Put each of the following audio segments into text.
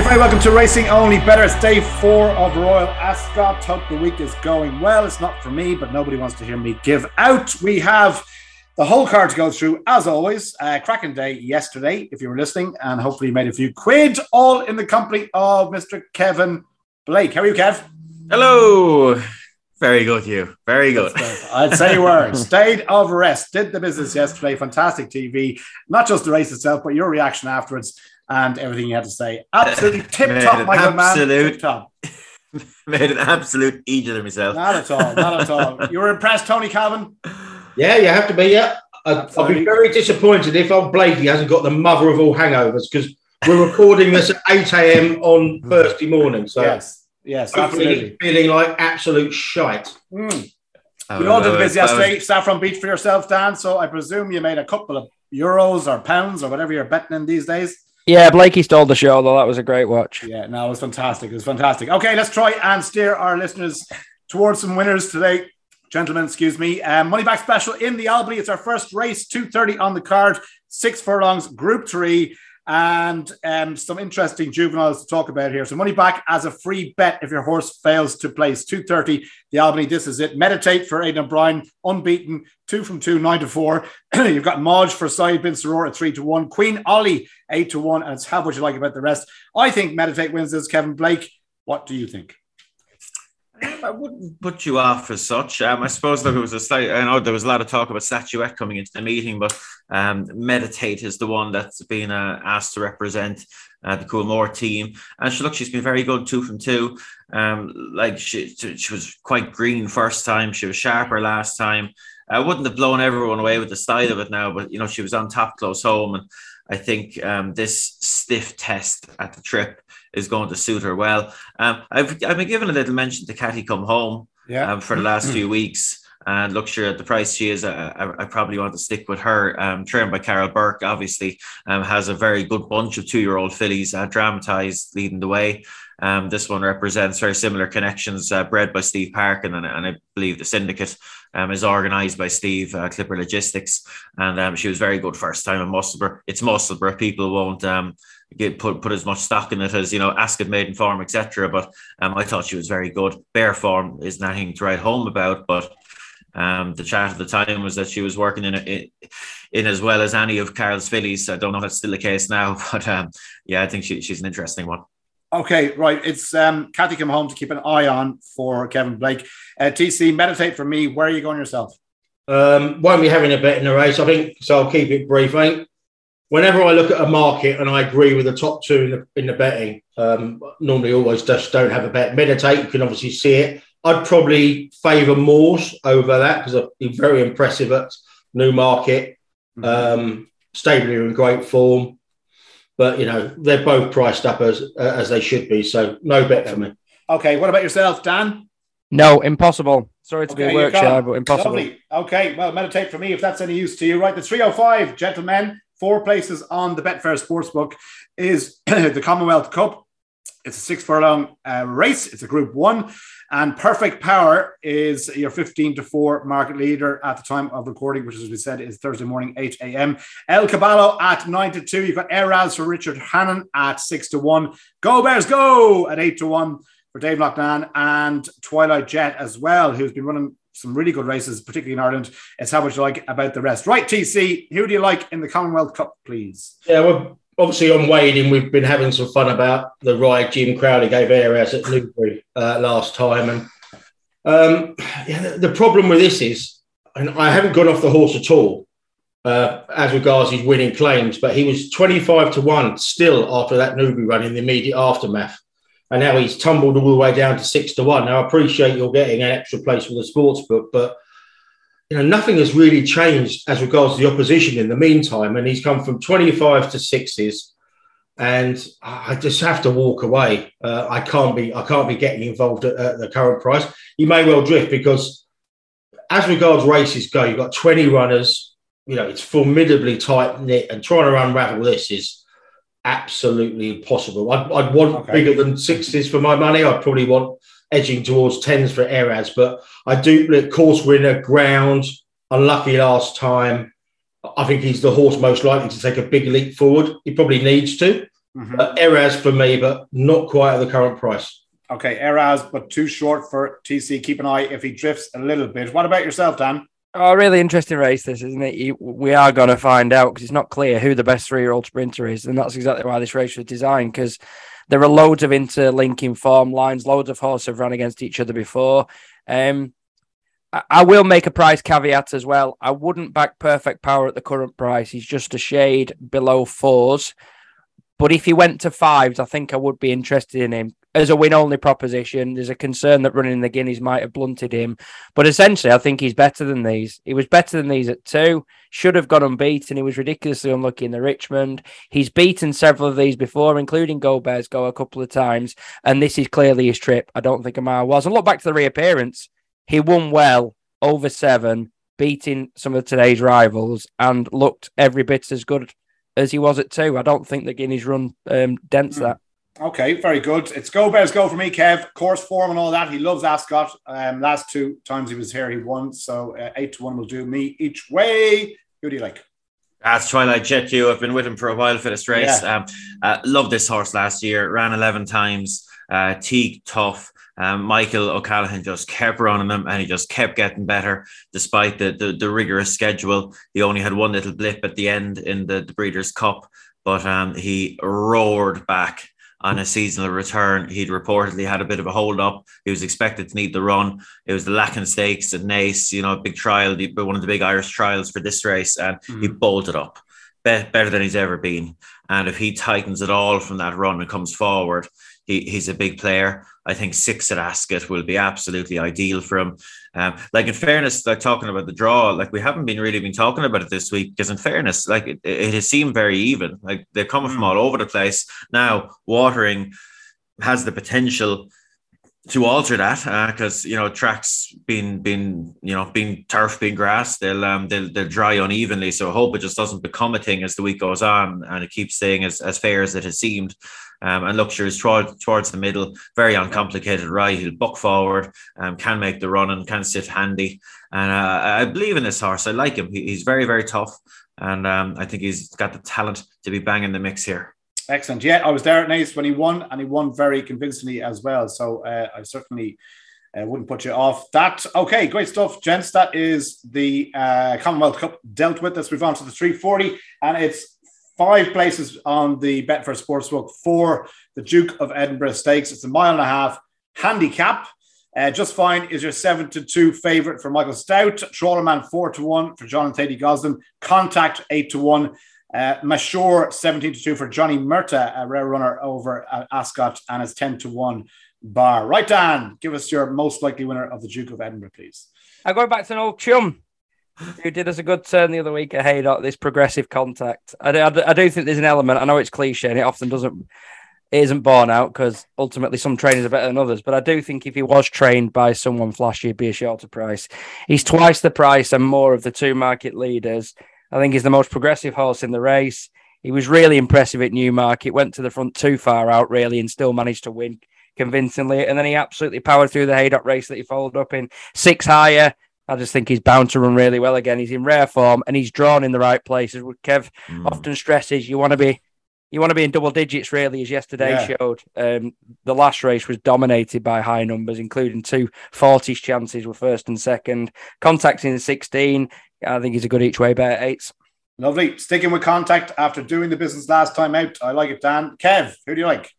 you're very welcome to Racing Only Better. It's day four of Royal Ascot. Hope the week is going well. It's not for me, but nobody wants to hear me give out. We have the whole card to go through, as always. Uh, cracking day yesterday, if you were listening, and hopefully you made a few quid, all in the company of Mr. Kevin Blake. How are you, Kev? Hello. Very good, you. Very good. I'd say you were. State of rest. Did the business yesterday. Fantastic TV. Not just the race itself, but your reaction afterwards and everything you had to say. Absolutely tip top, my good man. Tip top. Made an absolute idiot of myself. Not at all. Not at all. You were impressed, Tony Calvin? Yeah, you have to be. Yeah. I'll be very disappointed if old Blakey hasn't got the mother of all hangovers because we're recording this at 8 a.m. on Thursday morning. So yes, yes, absolutely. Feeling like absolute shite. Mm. Oh, you all did the business yesterday. Saffron Beach for yourself, Dan. So I presume you made a couple of euros or pounds or whatever you're betting in these days. Yeah, Blakey stole the show, though. That was a great watch. Yeah, no, it was fantastic. It was fantastic. Okay, let's try and steer our listeners towards some winners today. Gentlemen, excuse me. Um, money back special in the Albany. It's our first race, 2.30 on the card, six furlongs, group three and um, some interesting juveniles to talk about here. So money back as a free bet if your horse fails to place 230. The Albany, this is it. Meditate for Aidan O'Brien, unbeaten, two from two, nine to four. You've got Mawj for Saeed Bin Suroor at three to one. Queen Ollie, eight to one. And it's have what you like about the rest. I think Meditate wins this. Kevin Blake, what do you think? I wouldn't put you off as such. Um, I suppose there was a slight, I know there was a lot of talk about statuette coming into the meeting, but um, Meditate is the one that's been uh, asked to represent uh, the Coolmore team. And she look, she's been very good two from two. Um, like she, she was quite green first time. She was sharper last time. I wouldn't have blown everyone away with the style of it now, but you know she was on top close home, and I think um, this stiff test at the trip is going to suit her well. Um, I've I've been given a little mention to Catty come home yeah. um, for the last few weeks. And look, sure, at the price she is, I, I, I probably want to stick with her. Um, trained by Karl Burke, obviously, um, has a very good bunch of two-year-old fillies, uh, dramatized, leading the way. Um, this one represents very similar connections, uh, bred by Steve Parkin, and, and I believe the syndicate um, is organised by Steve uh, Clipper Logistics. And um, she was very good first time in Musselburgh. It's Musselburgh. People won't um, get put put as much stock in it as you know Ascot maiden form, etc. But um, I thought she was very good. Bare form is nothing to write home about, but um, the chat at the time was that she was working in it in as well as any of Karl's fillies. I don't know if that's still the case now, but um, yeah, I think she, she's an interesting one. Okay, right. It's um, Catty come home to keep an eye on for Kevin Blake. Uh, TC, meditate for me. Where are you going yourself? Um, won't be having a bet in the race, I think. So I'll keep it brief. I think whenever I look at a market and I agree with the top two in the, in the betting, um, normally always just don't have a bet. Meditate, you can obviously see it. I'd probably favour Mawj over that because I've been very impressive at Newmarket. Mm-hmm. Um, Stable in great form, but you know they're both priced up as uh, as they should be. So no bet for me. Okay, what about yourself, Dan? No, impossible. Sorry to okay, be a work but impossible. Lovely. Okay, well, meditate for me if that's any use to you. Right, the 305, gentlemen, four places on the Betfair Sportsbook is the Commonwealth Cup. It's a six furlong uh, race. It's a Group One, and Perfect Power is your fifteen to four market leader at the time of recording, which, as we said, is Thursday morning, eight a.m. El Caballo at nine to two. You've got Eraz for Richard Hannon at six to one. Go Bears, go at eight to one for Dave Loughnane and Twilight Jet as well, who's been running some really good races, particularly in Ireland. It's how much you like about the rest. Right, TC, who do you like in the Commonwealth Cup, please? Yeah, well, obviously on wading, we've been having some fun about the ride Jim Crowley gave Airs at Newbury uh, last time. And um, yeah, the, the, problem with this is, and I haven't gone off the horse at all uh, as regards his winning claims, but he was 25 to 1 still after that Newbury run in the immediate aftermath and now he's tumbled all the way down to six to one. Now I appreciate you're getting an extra place for the sports book, but you know nothing has really changed as regards to the opposition in the meantime, and he's come from 25 to sixes, and I just have to walk away. Uh, I can't be I can't be getting involved at, at the current price. He may well drift because as regards races go, you've got 20 runners. You know, it's formidably tight knit, and trying to unravel this is absolutely impossible. I'd, I'd want okay. bigger than sixes for my money. I'd probably want edging towards tens for Eras, but I do look course winner, ground, unlucky last time. I think he's the horse most likely to take a big leap forward. He probably needs to. Mm-hmm. Uh, Eraz for me, but not quite at the current price. Okay, Eraz, but too short for TC. Keep an eye if he drifts a little bit. What about yourself, Dan? Oh, really interesting race, this, isn't it? we are going to find out because it's not clear who the best three year old sprinter is. And that's exactly why this race was designed because there are loads of interlinking form lines, loads of horses have run against each other before. Um, I, I will make a price caveat as well. I wouldn't back perfect power at the current price. He's just a shade below fours. But if he went to fives, I think I would be interested in him as a win only proposition. There's a concern that running the Guineas might have blunted him. But essentially, I think he's better than these. He was better than these at two, should have got unbeaten. He was ridiculously unlucky in the Richmond. He's beaten several of these before, including Go Bears Go a couple of times. And this is clearly his trip. I don't think a mile was. And look back to the reappearance. He won well over seven, beating some of today's rivals, and looked every bit as good as he was at two. I don't think the Guineas run um, dents mm. that. Okay, very good. It's go Bears go for me, Kev. Course form and all that. He loves Ascot. Um, last two times he was here, he won. So uh, eight to one will do me each way. Who do you like? That's Twilight Jet You. I've been with him for a while for this race. Yeah. Um, uh, loved this horse last year. Ran eleven times. Uh, Teague tough. Um, Michael O'Callaghan just kept running him and he just kept getting better despite the, the, the rigorous schedule. He only had one little blip at the end in the, the Breeders' Cup, but um, he roared back on a seasonal return. He'd reportedly had a bit of a hold up. He was expected to need the run. It was the Lacken Stakes at Naas, you know, a big trial, one of the big Irish trials for this race, and mm. he bolted up better than he's ever been. And if he tightens at all from that run and comes forward, he, he's a big player. I think six at Ascot will be absolutely ideal for him. Um, like in fairness, like talking about the draw, like we haven't been really been talking about it this week because in fairness, like it, it has seemed very even. Like they're coming mm. from all over the place. Now watering has the potential to alter that because uh, you know tracks being being you know being turf being grass they'll um they'll, they'll dry unevenly so I hope it just doesn't become a thing as the week goes on and it keeps staying as, as fair as it has seemed um, and luxuries towards, towards the middle, very uncomplicated right. He'll buck forward, um, can make the run and can sit handy. And uh, I believe in this horse. I like him. He, he's very, very tough. And um, I think he's got the talent to be banging the mix here. Excellent. Yeah, I was there at Naas when he won, and he won very convincingly as well. So uh, I certainly uh, wouldn't put you off that. Okay, great stuff, gents. That is the uh, Commonwealth Cup dealt with. Let's move on to the 340, and it's five places on the Betfair Sportsbook for the Duke of Edinburgh Stakes. It's a mile and a half handicap. Uh, just fine is your seven to two favorite for Michael Stoute. Trawlerman four to one for John and Thady Gosden. Contact eight to one. Uh, Mashore 17 to 2 for Johnny Murtagh, a rare runner over at Ascot, and it's 10 to 1 bar. Right, Dan, give us your most likely winner of the Duke of Edinburgh, please. I go back to an old chum who did us a good turn the other week at Haydock, this progressive contact. I, I, I, do think there's an element, I know it's cliche and it often doesn't, it isn't borne out because ultimately some trainers are better than others. But I do think if he was trained by someone flashy, he'd be a shorter price. He's twice the price and more of the two market leaders. I think he's the most progressive horse in the race. He was really impressive at Newmarket, went to the front too far out, really, and still managed to win convincingly. And then he absolutely powered through the Haydock race that he followed up in six higher I just think he's bound to run really well again. He's in rare form and he's drawn in the right places. Kev mm. often stresses you want to be you want to be in double digits, really, as yesterday yeah. showed. Um, the last race was dominated by high numbers, including two 40s chances were first and second. Contacts in 16. I think he's a good each way bet at eights. Lovely. Sticking with contact after doing the business last time out. I like it, Dan. Kev, who do you like?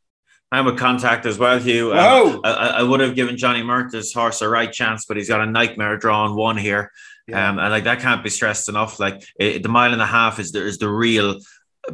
I'm a contact as well, Hugh. Um, I, I, would have given Johnny Murtagh's horse a right chance, but he's got a nightmare drawn one here. Yeah. Um, and like that can't be stressed enough. Like it, the mile and a half is the, is the real,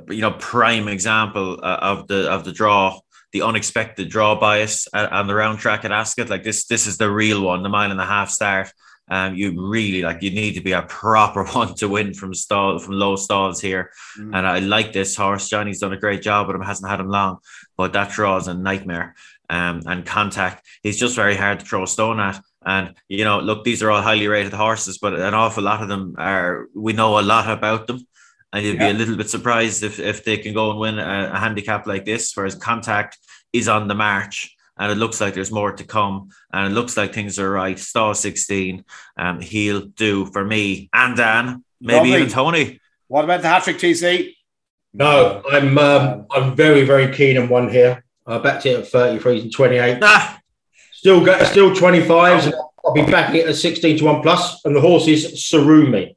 you know, prime example uh, of the of the draw, the unexpected draw bias uh, on the round track at Ascot. Like this, this is the real one, the mile and a half start. Um, you really like you need to be a proper one to win from stall from low stalls here. Mm. And I like this horse. Johnny's done a great job with him, hasn't had him long, but that draw is a nightmare. Um, and contact, he's just very hard to throw a stone at. And you know, look, these are all highly rated horses, but an awful lot of them are we know a lot about them. And you'd yeah. be a little bit surprised if, if they can go and win a, a handicap like this, whereas contact is on the march and it looks like there's more to come. And it looks like things are right. Star 16, um, he'll do for me and Dan, maybe Lovely. even Tony. What about the hat trick, TC? No, I'm um, I'm very very keen on one here. I backed it at 33 and 28. Ah, Still got still 25s. I'll be backing it at 16 to 1 plus, and the horse is Sarumi.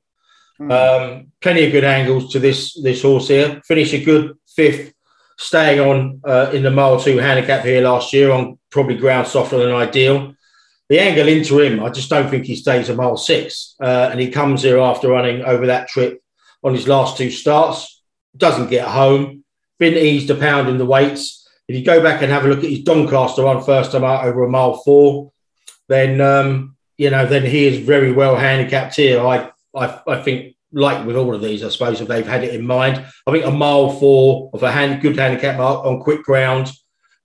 Hmm. Um, plenty of good angles to this this horse here. Finish a good fifth, staying on uh, in the mile two handicap here last year on probably ground softer than ideal. The angle into him, I just don't think he stays a mile six, uh, and he comes here after running over that trip on his last two starts. Doesn't get home. Been eased a pound in the weights. If you go back and have a look at his Doncaster run first time out over a mile four, then um, you know then he is very well handicapped here. I I, I think like with all of these, I suppose if they've had it in mind, I think a mile four of a hand, good handicap mark on quick ground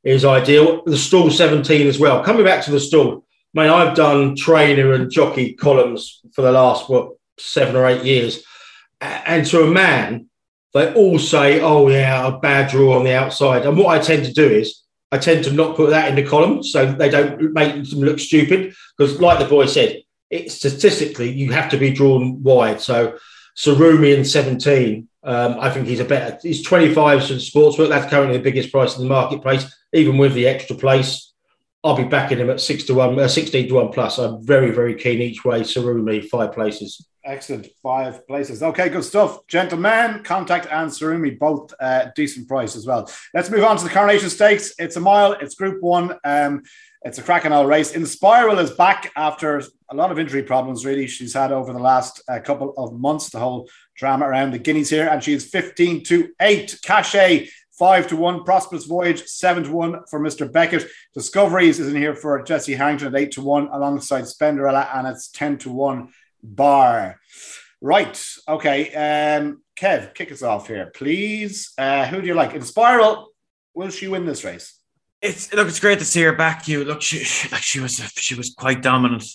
is ideal. The stall 17 as well. Coming back to the stall, I mean, I've done trainer and jockey columns for the last what seven or eight years, and to a man, they all say, "Oh yeah, a bad draw on the outside." And what I tend to do is I tend to not put that in the column so they don't make them look stupid. Because, like the boy said, it, statistically you have to be drawn wide. So Sarumi in 17, um, I think he's a better. He's 25 for sportsbook. That's currently the biggest price in the marketplace, even with the extra place. I'll be backing him at six to one, uh, 16 to one plus. I'm very, very keen each way. Sarumi, five places. Excellent. Five places. Okay, good stuff. Gentlemen, Contact and Sarumi, both uh, decent price as well. Let's move on to the Coronation Stakes. It's a mile, it's Group One. Um, it's a cracking old race. Inspiral is back after a lot of injury problems, really, she's had over the last uh, couple of months, the whole drama around the Guineas here. And she's 15 to 8. Cachet, 5 to 1. Prosperous Voyage, 7 to 1 for Mr. Beckett. Discoveries is in here for Jesse Harrington at 8 to 1 alongside Spenderella, and it's 10 to 1 bar. Right. Okay. Um, Kev, kick us off here, please. Uh, who do you like? Inspiral, will she win this race? it's look, it's great to see her back. You look, she like she was she was quite dominant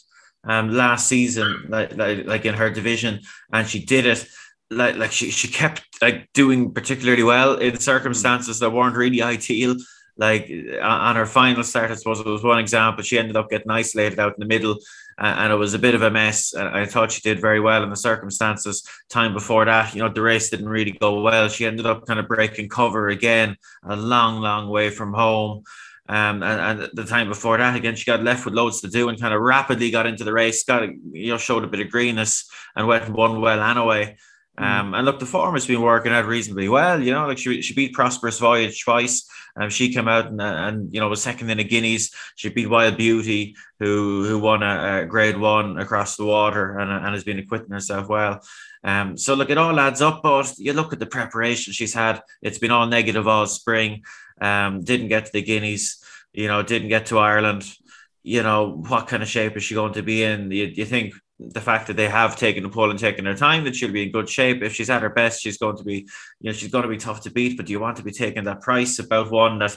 um last season, like like, like in her division, and she did it. Like, like she, she kept like doing particularly well in circumstances that weren't really ideal. Like uh, on her final start, I suppose it was one example. She ended up getting isolated out in the middle, and it was a bit of a mess. I thought she did very well in the circumstances. Time before that, you know, the race didn't really go well. She ended up kind of breaking cover again, a long, long way from home. Um, and, and the time before that, again, she got left with loads to do and kind of rapidly got into the race. Got you know showed a bit of greenness and went won well anyway. Um, and look, the form has been working out reasonably well. You know, like she, she beat Prosperous Voyage twice. Um, she came out and, and you know was second in the Guineas. She beat Wild Beauty, who who won a, a Grade One across the water and, and has been acquitting herself well. Um, so look, it all adds up. But you look at the preparation she's had; it's been all negative all spring. Um, didn't get to the Guineas. You know, didn't get to Ireland. You know, what kind of shape is she going to be in? You, you think the fact that they have taken the pull and taken their time that she'll be in good shape. If she's at her best, she's going to be, you know, she's going to be tough to beat. But do you want to be taking that price about one that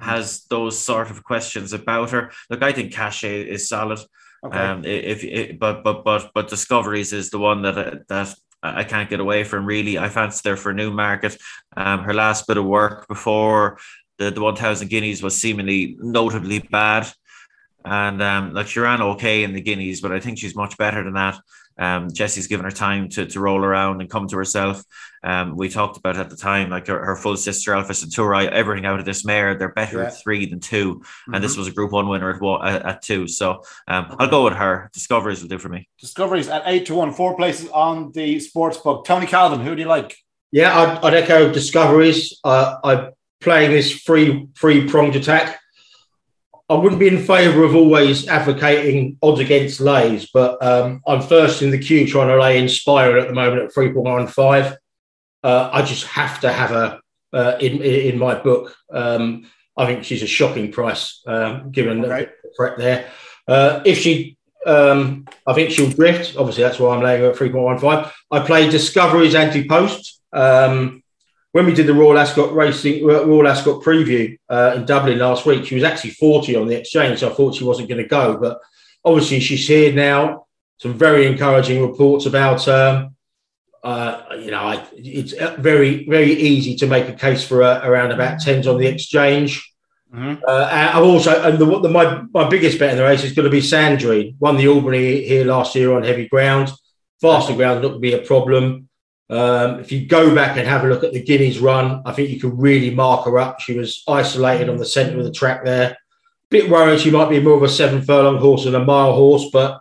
has those sort of questions about her? Look, I think Cachet is solid. Okay. Um, if, if but but but but Discoveries is the one that uh, that I can't get away from. Really, I fancy her for new market. Um, her last bit of work before the the one thousand guineas was seemingly notably bad. And um, like she ran okay in the Guineas, but I think she's much better than that. Um, Jesse's given her time to, to roll around and come to herself. Um, we talked about at the time, like her, her full sister Alpha Centauri, everything out of this mare. They're better Yeah. at three than 2 and this was a Group One winner at at, at two. So um, I'll go with her. Discoveries will do for me. Discoveries at 8 to 1, four places on the sports book. Tony Calvin, who do you like? Yeah, I'd, I'd echo discoveries. Uh, I'm playing this free free pronged attack. I wouldn't be in favour of always advocating odds against lays, but um, I'm first in the queue trying to lay Inspiral at the moment at 3.15. Uh, I just have to have her uh, in, in my book. Um, I think she's a shocking price, um, given Okay. the threat there. Uh, if she, um, I think she'll drift. Obviously, that's why I'm laying her at 3.15. I play Discoveries anti-post. Um, when we did the Royal Ascot Racing Royal Ascot preview uh, in Dublin last week, she was actually 40 on the exchange. So I thought she wasn't going to go, but obviously she's here now. Some very encouraging reports about her. Uh, you know, I, it's very very easy to make a case for her around about tens on the exchange. Mhm. Uh, I've also, and the, the, my, my biggest bet in the race is going to be Sandrine. Won the Albany here last year on heavy ground. Faster ground not going to be a problem. Um, if you go back and have a look at the Guineas run, I think you can really mark her up. She was isolated on the centre of the track there. Bit worried she might be more of a seven furlong horse than a mile horse, but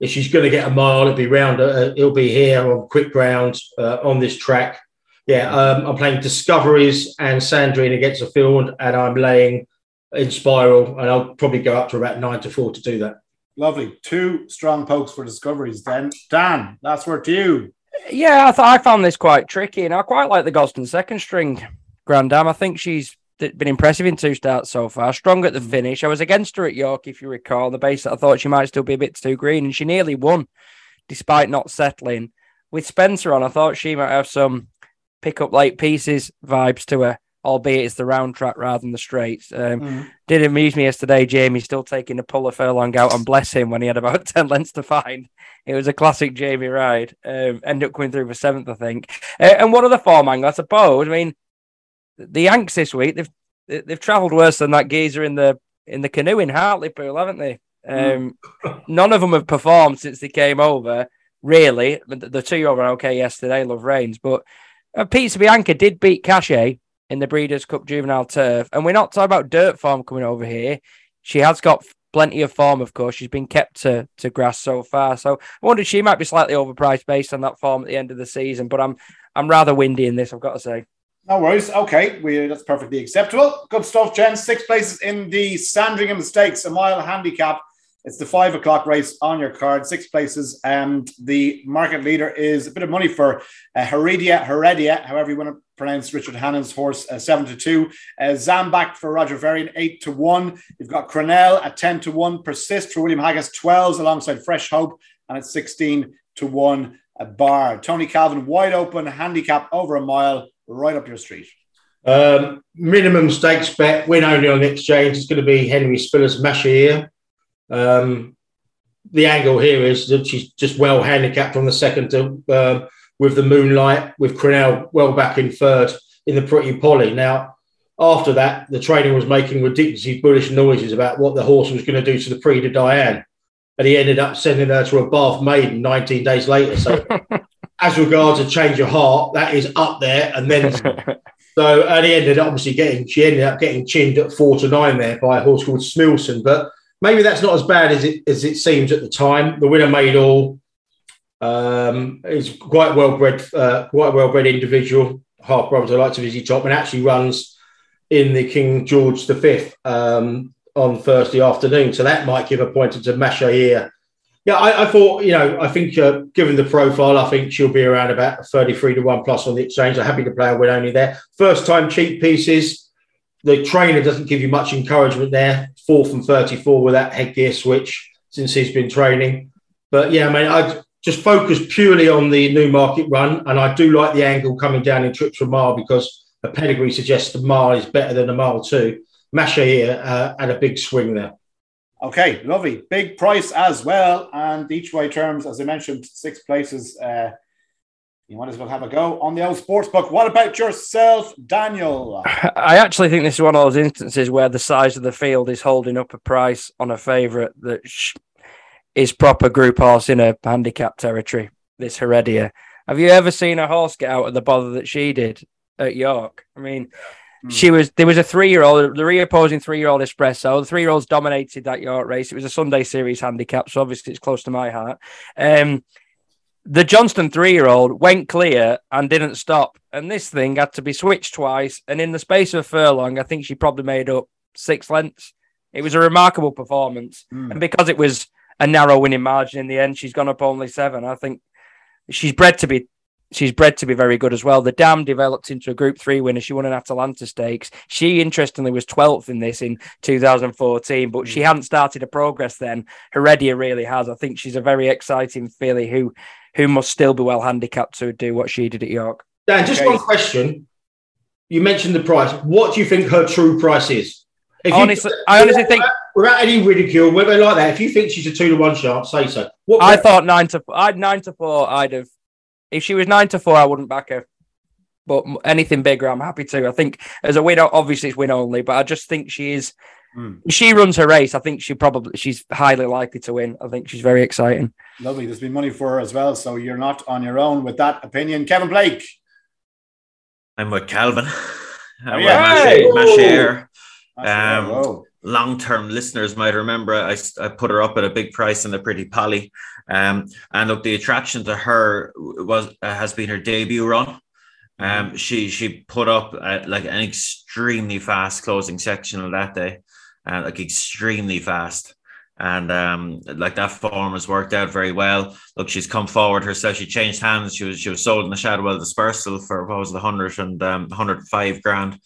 if she's going to get a mile, it'll be round. Uh, it'll be here on quick ground uh, on this track. Yeah, um, I'm playing Discoveries and Sandrine against the field, and I'm laying Inspiral, and I'll probably go up to about nine to four to do that. Lovely. Two strong pokes for Discoveries. Then Dan, that's where to you. Yeah, I thought I found this quite tricky, and I quite like the Gosden second string Grand Dam. I think she's been impressive in two starts so far. Strong at the finish. I was against her at York, if you recall. The base that I thought she might still be a bit too green, and she nearly won, despite not settling. With Spencer on, I thought she might have some pick up late pieces vibes to her, albeit it's the round track rather than the straights. Um, mm. Did amuse me yesterday, Jamie still taking the pull of furlong out, and bless him when he had about 10 lengths to find. It was a classic Jamie ride. Um, ended up coming through for seventh, I think. Uh, and one of the form angle, I suppose. I mean, the Yanks this week they've they've travelled worse than that geezer in the in the canoe in Hartlepool, haven't they? Um, none of them have performed since they came over. Really, the two over okay yesterday, Love Rains, but uh, Pizza Bianca did beat Cachet in the Breeders' Cup Juvenile Turf, and we're not talking about dirt form coming over here. She has got plenty of form, of course. She's been kept to, to grass so far, so I wondered she might be slightly overpriced based on that form at the end of the season. But I'm I'm rather windy in this, I've got to say. No worries. Okay, we that's perfectly acceptable. Good stuff, Jen. Six places in the Sandringham Stakes, a mile handicap. It's the five o'clock race on your card, six places. And the market leader is a bit of money for uh, Heredia, Heredia, however you want to pronounce Richard Hannon's horse, uh, seven to two. Uh, for Roger Varian, eight to one. You've got Cronel at 10 to one. Persist for William Haggas, 12s alongside Fresh Hope, and it's 16 to one. A bar. Tony Calvin, wide open, handicap over a mile right up your street? Um, minimum stakes bet, win only on exchange. It's going to be Henry Spiller's Masha um, the angle here is that she's just well handicapped on the second to, uh, with the moonlight, with Cronel well back in third in the Pretty Polly. Now, after that, the trainer was making ridiculously bullish noises about what the horse was going to do to the Prix de Diane. And he ended up sending her to a Bath Maiden 19 days later. So as regards a change of heart, that is up there. And then, so, and he ended up obviously getting, she ended up getting chinned at four to nine there by a horse called Smilson. But maybe that's not as bad as it as it seems at the time. The winner made all. Um, he's quite well bred, uh, quite well bred individual. Half brother to like to visit top and actually runs in the King George V um, on Thursday afternoon. So that might give a pointer to Masha here yeah, I, I, thought, you know, I think uh, given the profile, I think she'll be around about 33 to 1 plus on the exchange. I'm happy to play a win only there. First time cheap pieces. The trainer doesn't give you much encouragement there. Fourth and 34 with that headgear switch since he's been training. But yeah, I mean, I just focus purely on the Newmarket run. And I do like the angle coming down in trips for mile because a pedigree suggests the mile is better than the mile two. Masha here uh, and a big swing there. Okay, lovely. Big price as well. And each way terms, as I mentioned, six places. Uh, you might as well have a go on the old sports book. What about yourself, Daniel? I actually think this is one of those instances where the size of the field is holding up a price on a favourite that is proper group horse in a handicap territory. This Heredia. Have you ever seen a horse get out of the bother that she did at York? I mean, Hmm. She was there was a three year old, the reopposing three year old espresso. The three year olds dominated that York race. It was a Sunday series handicap, so obviously it's close to my heart. Um, the Johnston three year old went clear and didn't stop. And this thing had to be switched twice. And in the space of a furlong, I think she probably made up six lengths. It was a remarkable performance. Mm. And because it was a narrow winning margin in the end, she's gone up only seven. I think she's bred to be she's bred to be very good as well. The Dam developed into a Group Three winner. She won an Atalanta Stakes. She interestingly was 12th in this in 2014, but she hadn't started a progress then. Heredia really has. I think she's a very exciting filly who who must still be well handicapped to do what she did at York. Dan, just okay. one question. You mentioned the price. What do you think her true price is? If honestly, you, I honestly think without any ridicule, whether like that, if you think she's a two to one shot, say so. What I thought nine to I'd nine to four. I'd have if she was nine to four, I wouldn't back her. But anything bigger, I'm happy to. I think as a winner, obviously it's win only, but I just think she is. Mm. She runs her race. I think she probably she's highly likely to win. I think she's very exciting. Lovely. There's been money for her as well, so you're not on your own with that opinion. Kevin Blake. I'm with Calvin. I'm yeah. with Masha. Um, long-term listeners might remember I, I put her up at a big price in the Pretty Polly, um, and look, the attraction to her was uh, has been her debut run. Um, she she put up uh, like an extremely fast closing section on that day, and like extremely fast. And um, like that form has worked out very well. Look, she's come forward herself. She changed hands. She was she was sold in the Shadwell dispersal for what was the hundred and um, hundred five grand.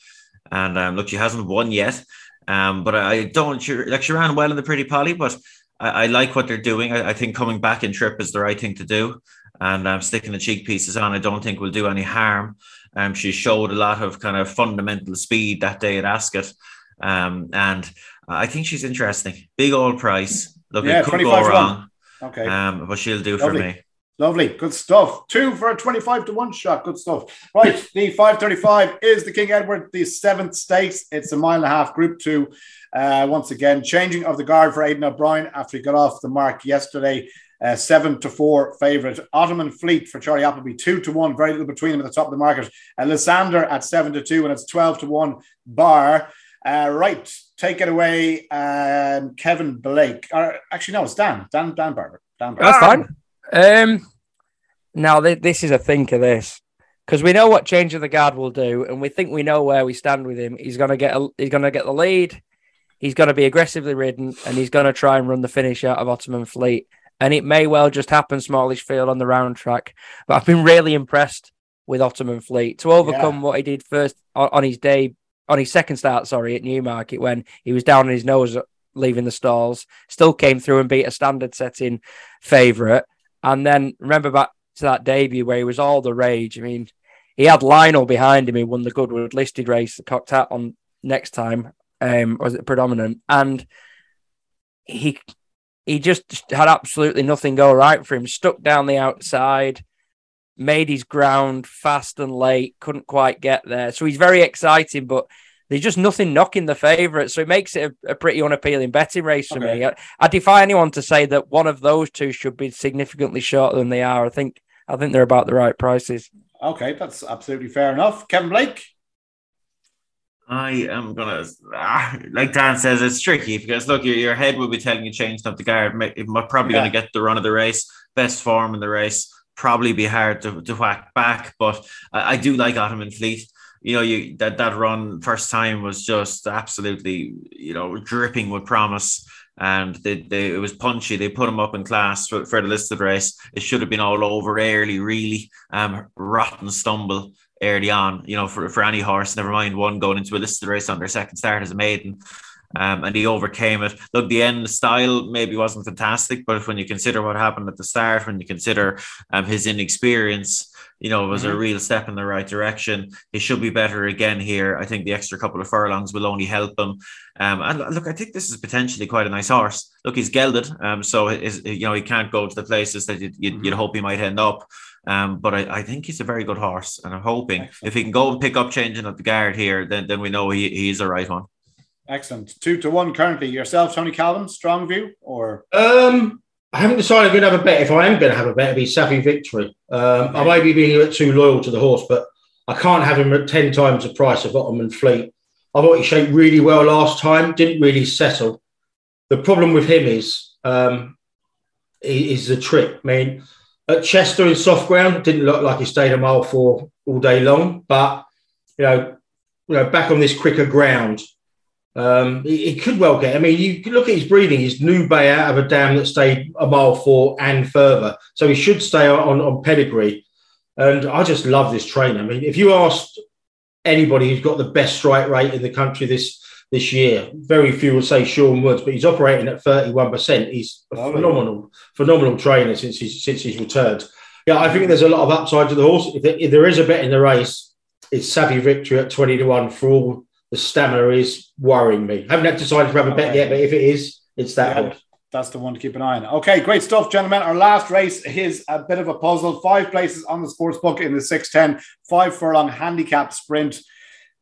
And um, look, she hasn't won yet. Um, but I don't she, like she ran well in the Pretty Polly, but I, I like what they're doing. I, I think coming back in trip is the right thing to do, and um, sticking the cheek pieces on, I don't think will do any harm. Um, she showed a lot of kind of fundamental speed that day at Ascot, um, and I think she's interesting. Big old price. Look, Yeah, it could 25 go wrong, Okay. um, but she'll do Lovely. for me. Lovely. Good stuff. Two for a 25 to one shot. Good stuff. Right. The 535 is the King Edward, the seventh stakes. It's a mile and a half, group two. Uh, once again, changing of the guard for Aidan O'Brien after he got off the mark yesterday. Uh, seven to four favorite. Ottoman Fleet for Charlie Appleby, two to one. Very little between them at the top of the market. And Lysander at seven to two, and it's 12 to one bar. Uh, right. Take it away, um, Kevin Blake. Or actually, no, it's Dan. Dan, Dan Barber. Dan Barber. That's fine. Um, now th- this is a think of this because we know what change of the guard will do, and we think we know where we stand with him. He's gonna get a, he's gonna get the lead. He's gonna be aggressively ridden, and he's gonna try and run the finish out of Ottoman Fleet. And it may well just happen smallish field on the round track, but I've been really impressed with Ottoman Fleet to overcome what he did first on, on his day on his second start. Sorry, at Newmarket when he was down on his nose leaving the stalls, still came through and beat a standard setting favourite. And then remember back to that debut where he was all the rage. I mean, he had Lionel behind him. He won the Goodwood listed race, the cocked hat on next time. Um, was it predominant? And he he just had absolutely nothing go right for him. Stuck down the outside, made his ground fast and late, couldn't quite get there. So he's very exciting, but there's just nothing knocking the favourite. So it makes it a, a pretty unappealing betting race for Okay. me. I, I defy anyone to say that one of those two should be significantly shorter than they are. I think I think they're about the right prices. Okay, that's absolutely fair enough. Kevin Blake. I am gonna, ah, like Dan says, it's tricky because look, your, your head will be telling you change up the guard. Ma- It might probably Yeah. going to get the run of the race, best form in the race. Probably be hard to, to whack back, but I, I do like Ottoman Fleet. You know, you that that run first time was just absolutely, you know, dripping with promise. And they, they it was punchy. They put him up in class for, for the listed race. It should have been all over early, really. Um, rotten stumble early on, you know, for, for any horse, never mind one going into a listed race on their second start as a maiden. Um, and he overcame it. Look, the end style maybe wasn't fantastic, but when you consider what happened at the start, when you consider um, his inexperience, you know, it was a Mhm. real step in the right direction. He should be better again here. I think the extra couple of furlongs will only help him. Um, and look, I think this is potentially quite a nice horse. Look, he's gelded, um, so his, you know he can't go to the places that you'd, you'd, you'd hope he might end up. Um, but I, I think he's a very good horse, and I'm hoping Excellent. if he can go and pick up changing at the guard here, then then we know he, he is the right one. Excellent. Two to one currently. Yourself, Tony Calvin, strong view or Um, I haven't decided I'm going to have a bet. If I am going to have a bet, it'll be Savvy Victory. Um, I may be being a bit too loyal to the horse, but I can't have him at 10 times the price of Ottoman Fleet. I thought he shaped really well last time, didn't really settle. The problem with him is um, is the trip. I mean, at Chester in soft ground, didn't look like he stayed a mile for all day long, but you know, you know, back on this quicker ground, um, he, he could well get. I mean, you look at his breathing. His new bay out of a dam that stayed a mile four and further, so he should stay on on pedigree. And I just love this trainer. I mean, if you asked anybody who's got the best strike rate in the country this this year, very few would say Sean Woods, but he's operating at thirty one percent. He's a Lovely. phenomenal, phenomenal trainer since he's since he's returned. Yeah, I think there's a lot of upside to the horse. If there, if there is a bet in the race, it's Savvy Victory at twenty to one for all the stamina is worrying me. I haven't decided to have a bet yet, but if it is, it's that Yeah. that's the one to keep an eye on. Okay, great stuff, gentlemen. Our last race is a bit of a puzzle. Five places on the sports book in the 610, five furlong handicap sprint.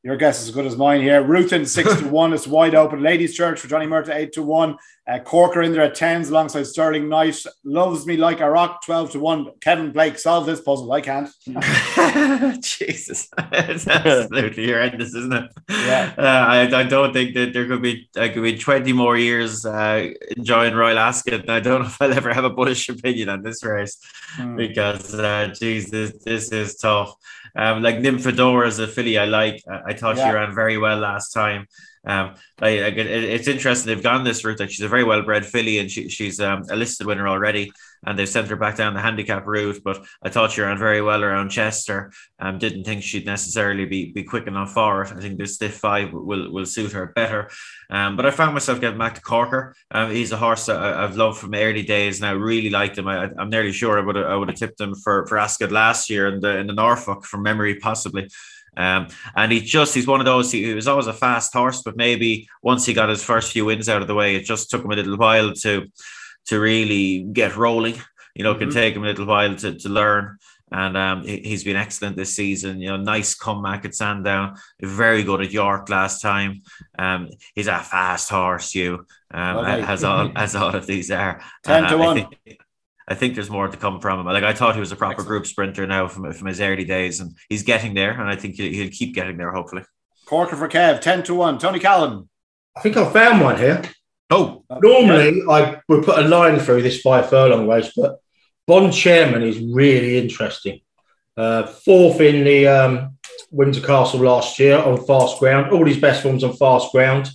Your guess is as good as mine here. Rutan six to one. It's wide open. Ladies Church for Johnny Murtagh eight to one. Uh, Corker in there at tens alongside Sterling Knight. Loves me like a rock twelve to one. Kevin Blake solve this puzzle. I can't. Jesus, it's absolutely horrendous, isn't it? Yeah. Uh, I, I don't think that there could be I could be twenty more years uh, enjoying Royal Ascot. And I don't know if I'll ever have a bullish opinion on this race Hmm. because, uh, geez, this, this is tough. Um, like Nymphadora is a filly I like. I, I thought Yeah. she ran very well last time. Um, I, I it, it's interesting they've gone this route. Like she's a very well bred filly, and she, she's um, a listed winner already. And they've sent her back down the handicap route. But I thought she ran very well around Chester. Um, didn't think she'd necessarily be be quick enough for it. I think this stiff five will will suit her better. Um, but I found myself getting back to Corker. Um, he's a horse that I, I've loved from early days, and I really liked him. I, I'm nearly sure I would have I would have tipped him for for Ascot last year in the in the Norfolk from memory, possibly. Um, and he just he's one of those he, he was always a fast horse, but maybe once he got his first few wins out of the way, it just took him a little while to to really get rolling. You know, can Mhm. take him a little while to, to learn. And um, he, he's been excellent this season. You know, nice comeback at Sandown. Very good at York last time. Um, he's a fast horse. You um, Okay. as all as all of these are. 10 And, to uh, I one. think- I think there's more to come from him. Like I thought he was a proper Excellent. group sprinter now from, from his early days, and he's getting there. And I think he'll, he'll keep getting there. Hopefully. Corker for Kev, 10 to 1. Tony Calvin. I think I found one here. Oh, Normally, I would put a line through this five furlong race, but Bond Chairman is really interesting. Uh, fourth in the um, Windsor Castle last year on fast ground. All his best forms on fast ground.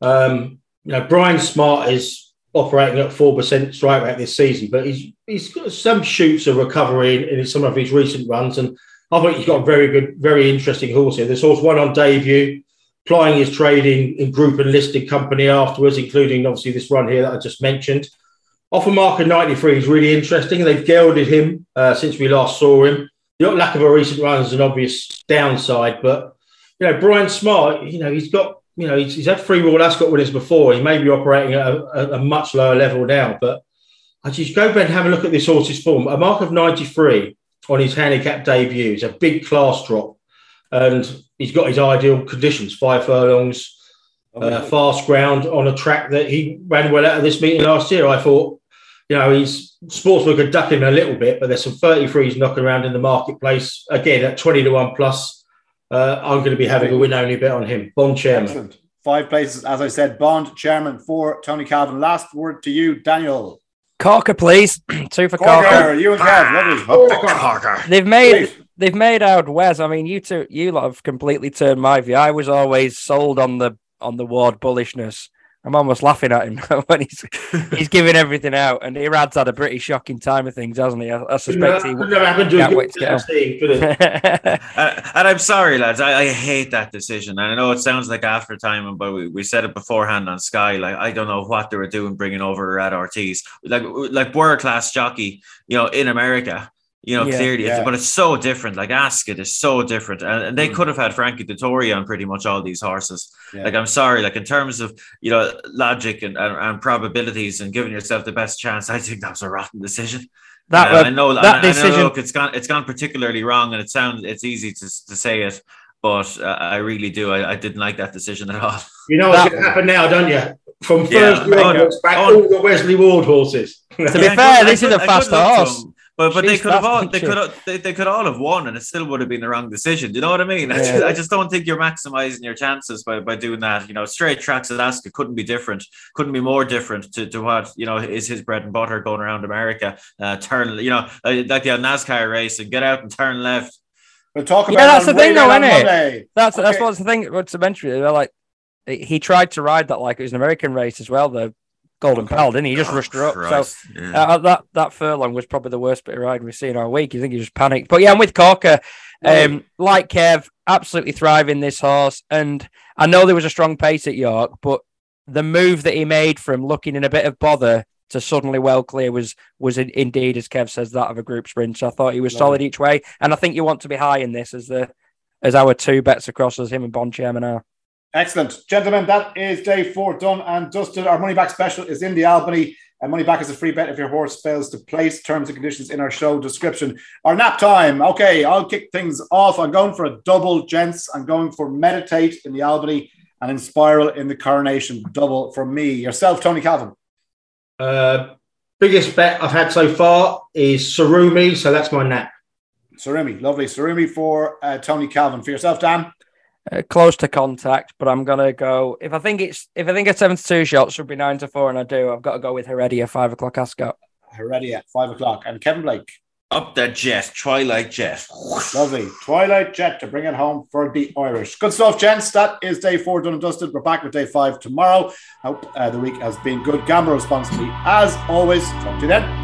Um, you know, Brian Smart is operating at four percent strike rate this season, but he's he's got some shoots of recovery in, in some of his recent runs, and I think he's got a very good, very interesting horse here. This horse won on debut plying his trade in, group and listed company afterwards, including obviously this run here that I just mentioned. Off a mark of 93 is really interesting. They've gelded him uh, since we last saw him. The lack of a recent run is an obvious downside, but you know, Brian Smart, you know, he's got, you know, he's, he's had three Royal Ascot winners before. He may be operating at a, a, a much lower level now, but I just go and have a look at this horse's form. A mark of 93 on his handicap debut is a big class drop, and he's got his ideal conditions: five furlongs, uh, fast ground on a track that he ran well out of this meeting last year. I thought, you know, he's sportsbook could duck him a little bit, but there's some 33s knocking around in the marketplace. Again, at 20 to 1 plus, uh, I'm going to be having a win only bet on him. Bond chairman. Excellent. Five places, as I said, Bond, Chairman for Tony Calvin. Last word to you, Daniel. Corker, please. Two for Corker, Corker. you and Kev, lovely. Corker. They've made Great. They've made out Wes. I mean, you two, you lot have completely turned my view. I was always sold on the on the Ward bullishness. I'm almost laughing at him when he's he's giving everything out, and Irad's had a pretty shocking time of things, hasn't he? I, I suspect he. Could never happen to a Can't wait to get on. team. Uh, and I'm sorry, lads. I, I hate that decision. And I know it sounds like after time, but we, we said it beforehand on Sky. Like I don't know what they were doing bringing over Rad Ortiz, like like world class jockey, you know, in America. You know, Yeah, clearly, it's- but it's so different. Like Ascot is so different, and, and they Mm. could have had Frankie Dettori on pretty much all these horses. Yeah. Like I'm sorry, like in terms of you know logic and, and, and probabilities and giving yourself the best chance, I think that was a rotten decision. that Uh, I know that I, I know, decision- look, it's gone it's gone particularly wrong, and it sounds it's easy to, to say it, but uh, I really do. I, I didn't like that decision at all. You know what's going to happen now, don't you? From Yeah. Thursday Oh, back oh. all the Wesley Ward horses. To be Yeah, fair, this is a a I fast could look horse. Them, But but they could have all isn't they could have, they, they could all have won, and it still would have been the wrong decision. Do you know what I mean? I, just, I just don't think you're maximizing your chances by, by doing that. You know, straight tracks at Ascot couldn't be different, couldn't be more different to, to what you know is his bread and butter going around America. Uh, turn, you know, uh, like the NASCAR race and get out and turn left. We'll talk Yeah, about that's the thing Way though, Down isn't it? Monday. That's that's what's the thing. What's to mention? They're like he tried to ride that like it was an American race as well. The Golden Okay. Pal, didn't he? He just Oh, rushed her up. Christ, So yeah. uh, that that furlong was probably the worst bit of riding we've seen all week. You think he just panicked? But yeah, I'm with Corker. Um, like Kev, absolutely thriving this horse, and I know there was a strong pace at York, but the move that he made from looking in a bit of bother to suddenly well clear was was in, indeed, as Kev says, that of a group sprint. So I thought he was Lovely. solid each way, and I think you want to be high in this as the as our two bets across as him and Bond Chairman are. Excellent. Gentlemen, that is day four done and dusted. Our money back special is in the Albany. And money back is a free bet if your horse fails to place. Terms and conditions in our show description. Our nap time. Okay, I'll kick things off. I'm going for a double, gents. I'm going for meditate in the Albany and Inspiral in the Coronation. Double for me. Yourself, Tony Calvin. Uh, biggest bet I've had so far is Sarumi, so that's my nap. Sarumi, lovely. Sarumi for uh, Tony Calvin. For yourself, Dan. Uh, close to contact, but I'm gonna go. If I think it's if I think a seven to two shot should be nine to four, and I do, I've got to go with Heredia five o'clock Ascot. Heredia five o'clock, and Kevin Blake. Up the jet, Twilight Jet. Lovely. Twilight Jet to bring it home for the Irish. Good stuff, gents. That is day four done and dusted. We're back with day five tomorrow. Hope uh, the week has been good. Gamble responsibly as always. Talk to you then.